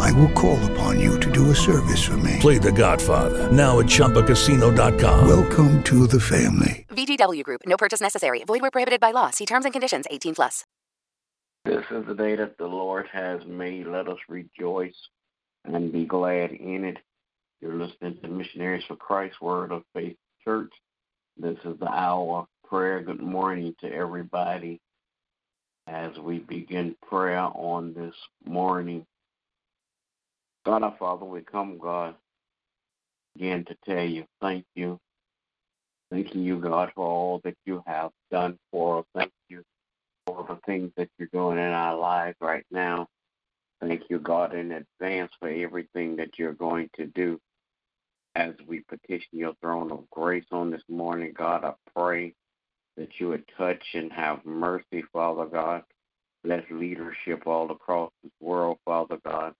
I will call upon you to do a service for me. Play The Godfather now at ChumbaCasino.com. Welcome to the family. VGW Group. No purchase necessary. Void where prohibited by law. See terms and conditions. 18 plus. This is the day that the Lord has made. Let us rejoice and be glad in it. You're listening to Missionaries for Christ Word of Faith Church. This is the hour of prayer. Good morning to everybody as we begin prayer on this morning. God our Father, we come, God, again to tell you thank you. Thanking you, God, for all that you have done for us. Thank you for the things that you're doing in our lives right now. Thank you, God, in advance for everything that you're going to do. As we petition your throne of grace on this morning, God, I pray that you would touch and have mercy, Father God. Bless leadership all across this world, Father God,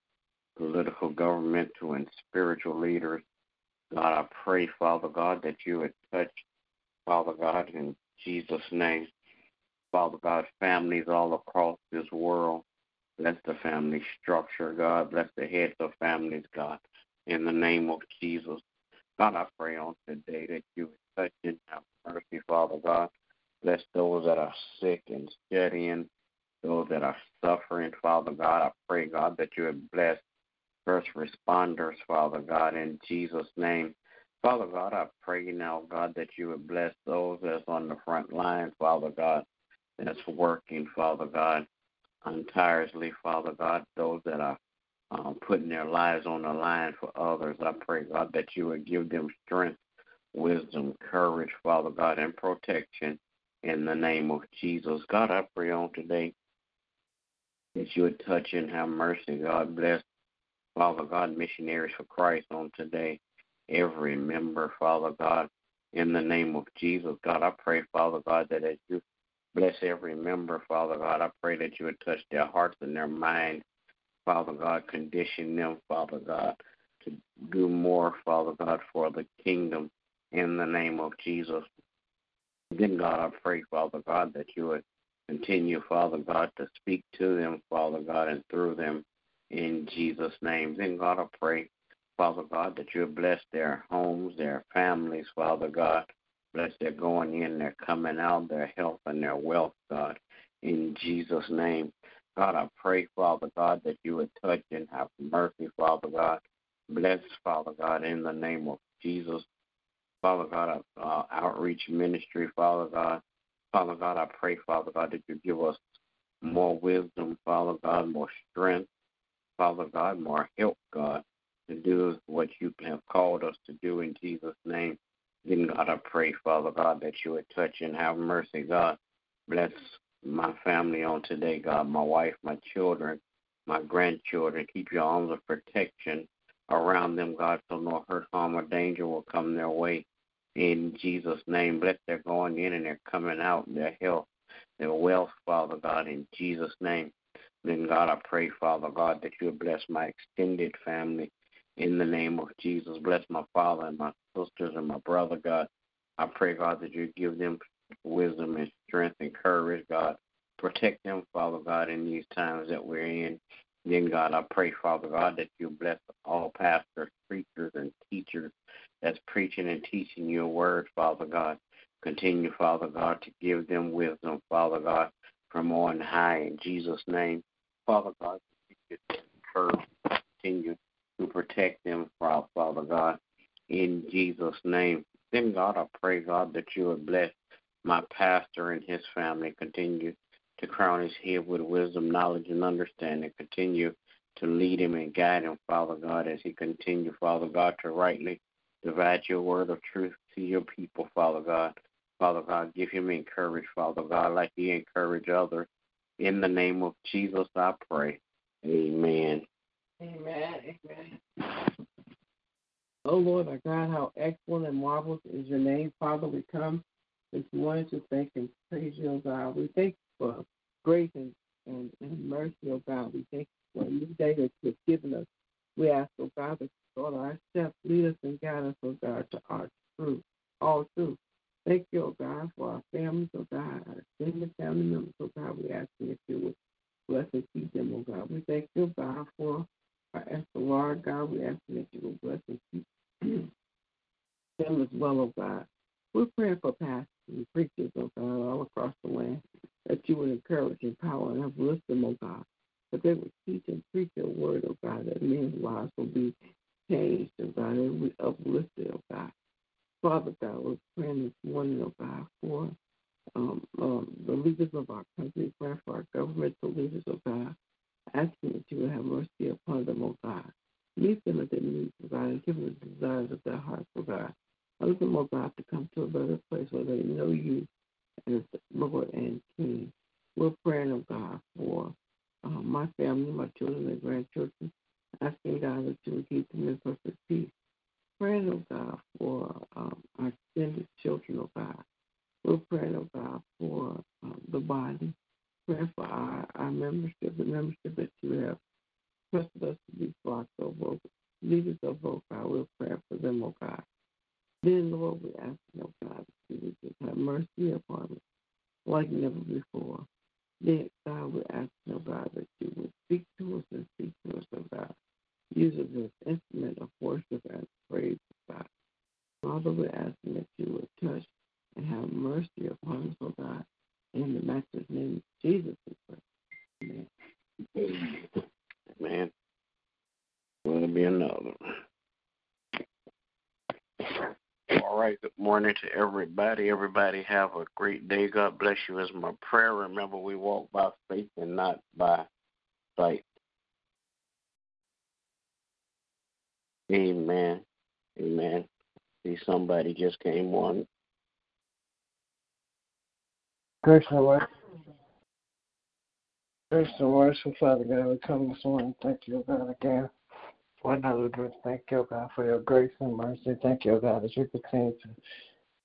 political, governmental, and spiritual leaders. God, I pray, Father God, that you would touch, Father God, in Jesus' name. Father God, families all across this world. Bless the family structure, God. Bless the heads of families, God. In the name of Jesus. God, I pray on today that you would touch and have mercy, Father God. Bless those that are sick and shut in, those that are suffering, Father God. I pray, God, that you would bless first responders, Father God, in Jesus' name. Father God, I pray now, God, that you would bless those that's on the front line, Father God, that's working, Father God, untirelessly, Father God, those that are um, putting their lives on the line for others. I pray, God, that you would give them strength, wisdom, courage, Father God, and protection in the name of Jesus. God, I pray on today that you would touch and have mercy. God bless, Father God, missionaries for Christ on today. Every member, Father God, in the name of Jesus. God, I pray, Father God, that as you bless every member, Father God, I pray that you would touch their hearts and their mind, Father God, condition them, Father God, to do more, Father God, for the kingdom in the name of Jesus. Then, God, I pray, Father God, that you would continue, Father God, to speak to them, Father God, and through them in Jesus' name. Then, God, I pray, Father God, that you bless their homes, their families, Father God. Bless their going in, their coming out, their health, and their wealth, God, in Jesus' name. God, I pray, Father God, that you would touch and have mercy, Father God. Bless, Father God, in the name of Jesus. Father God, uh, outreach ministry, Father God. Father God, I pray, Father God, that you give us more wisdom, Father God, more strength, Father God, more help, God, to do what you have called us to do in Jesus' name. Then, God, I pray, Father God, that you would touch and have mercy, God. Bless my family on today, God, my wife, my children, my grandchildren. Keep your arms of protection around them, God, so no hurt, harm, or danger will come their way. In Jesus' name, bless their going in and their coming out, their health, their wealth, Father God, in Jesus' name. Then, God, I pray, Father God, that you bless my extended family in the name of Jesus. Bless my father and my sisters and my brother, God. I pray, God, that you give them wisdom and strength and courage, God. Protect them, Father God, in these times that we're in. Then, God, I pray, Father God, that you bless all pastors, preachers, and teachers that's preaching and teaching your word, Father God. Continue, Father God, to give them wisdom, Father God, from on high in Jesus' name. Father God, continue to protect them, Father God, in Jesus' name. Then, God, I pray, God, that you would bless my pastor and his family. Continue to crown his head with wisdom, knowledge, and understanding. Continue to lead him and guide him, Father God, as he continue, Father God, to rightly divide your word of truth to your people, Father God. Father God, give him encourage, Father God, like he encouraged others. In the name of Jesus, I pray. Amen. Amen. Amen. Oh Lord, our God, how excellent and marvelous is your name, Father. We come This morning to thank and praise you, oh God. We thank you for grace and, and, and mercy, oh God. We thank you for a new day that you've given us. We ask, oh God, that you order our steps, lead us and guide us, oh God, to our truth, all truth. Thank you, oh God, for our families, oh God, our extended family members, oh God. We ask you that you would bless and keep them, oh God. We thank you, God, for our Lord, God. We ask that you will bless and keep them as well, oh God. We're praying for pastors and preachers, oh God, all across the land, that you would encourage, empower, and uplift them, oh God. That they would teach and preach your word, oh God, that men's lives will be changed, oh God, and we uplifted, oh God. Father God, we're praying this morning, oh God, for um, um, the leaders of our country, praying for our governmental leaders, oh God, asking that you would have mercy upon them, oh God. Meet them at their needs, oh God, and give them the desires of their hearts, oh God. Help them, oh God, to come to a better place where they know you as Lord and King. We're praying, oh God, for uh, my family, my children and grandchildren, asking God that you would keep them in perfect peace. Praying, oh God, for um, our extended children, oh God. We're praying, oh God, for um, the body. Praying for our, our membership, the membership that you have trusted us to be for our vote. Leaders of vote, God, we're praying for them, oh God. Then, Lord, we ask, oh God, that you just have mercy upon us like never before. Then, God, we ask, oh God, that you would speak to us and speak to us, oh God. Use us as instrument of worship and praise, oh God. Father, we're asking that you would touch and have mercy upon us, oh God. In the master's name of Jesus, we pray. Amen. Amen. Will there be another? All right. Good morning to everybody. Everybody have a great day. God bless you is my prayer. Remember, we walk by faith and not by sight. Amen. Amen. See, somebody just came on. Gracious and merciful, gracious and merciful Father God, we come this morning. Thank you, God, again for another day. Thank you, God, for your grace and mercy. Thank you, God, that you continue to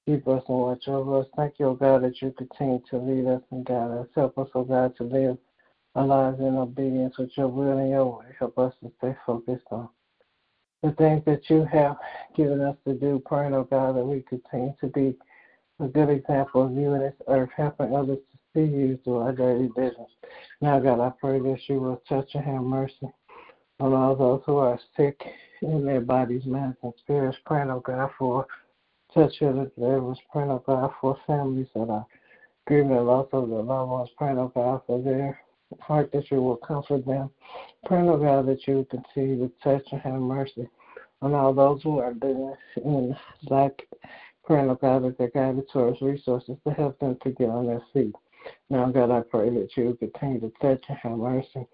keep us and watch over us. Thank you, God, that you continue to lead us and guide us. Help us, oh God, to live our lives in obedience with your will and your way. Help us to stay focused on the things that you have given us to do. Praying, oh God, that we continue to be a good example of you in this earth, helping others to see you through our daily business. Now, God, I pray that you will touch and have mercy on all those who are sick in their bodies, minds, and spirits. Praying, oh God, for touch and deliverance. Praying, oh God, for families that are grieving the loss of their loved ones. Praying, oh God, for their heart that you will comfort them. Praying, oh God, that you will continue to touch and have mercy on all those who are living in lack. Praying, oh God, that they're guided towards resources to help them to get on their feet. Now, God, I pray that you continue to touch and have mercy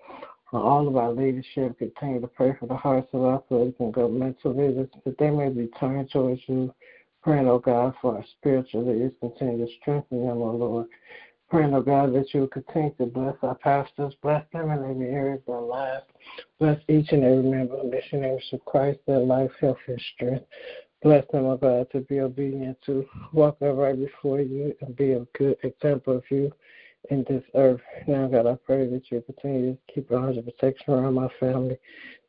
on all of our leadership. Continue to pray for the hearts of our political and governmental leaders that they may be turned towards you. Praying, oh God, for our spiritual leaders. Continue to strengthen them, oh Lord. Praying, oh God, that you will continue to bless our pastors, bless them in every area of their lives. Bless each and every member of missionaries of Christ, their life, health, and strength. Bless them, oh God, to be obedient, to walk upright before you and be a good example of you in this earth. Now, God, I pray that you continue to keep a hundred protection around my family.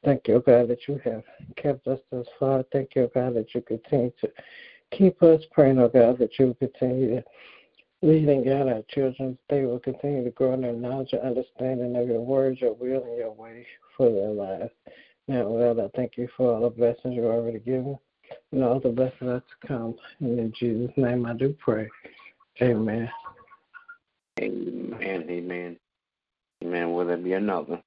Thank you, God, that you have kept us thus far. Thank you, God, that you continue to keep us praying, oh God, that you will continue to lead and guide our children. They will continue to grow in their knowledge and understanding of your words, your will, and your way for their lives. Now, God, I thank you for all the blessings you've already given and all the blessings are to come. And in Jesus' name I do pray. Amen. Amen. Amen. Amen. Will there be another?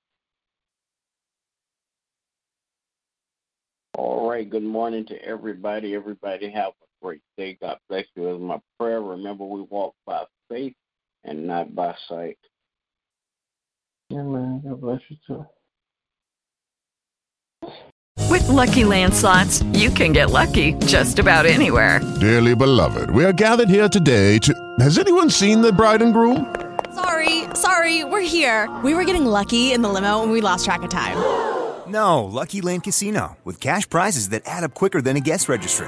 All right. Good morning to everybody. Everybody have a great day. God bless you. Is my prayer. Remember, we walk by faith and not by sight. Amen. God bless you too. With Lucky Land slots, you can get lucky just about anywhere. Dearly beloved, we are gathered here today to. Has anyone seen the bride and groom? Sorry, sorry, we're here. We were getting lucky in the limo and we lost track of time. No, Lucky Land Casino, with cash prizes that add up quicker than a guest registry.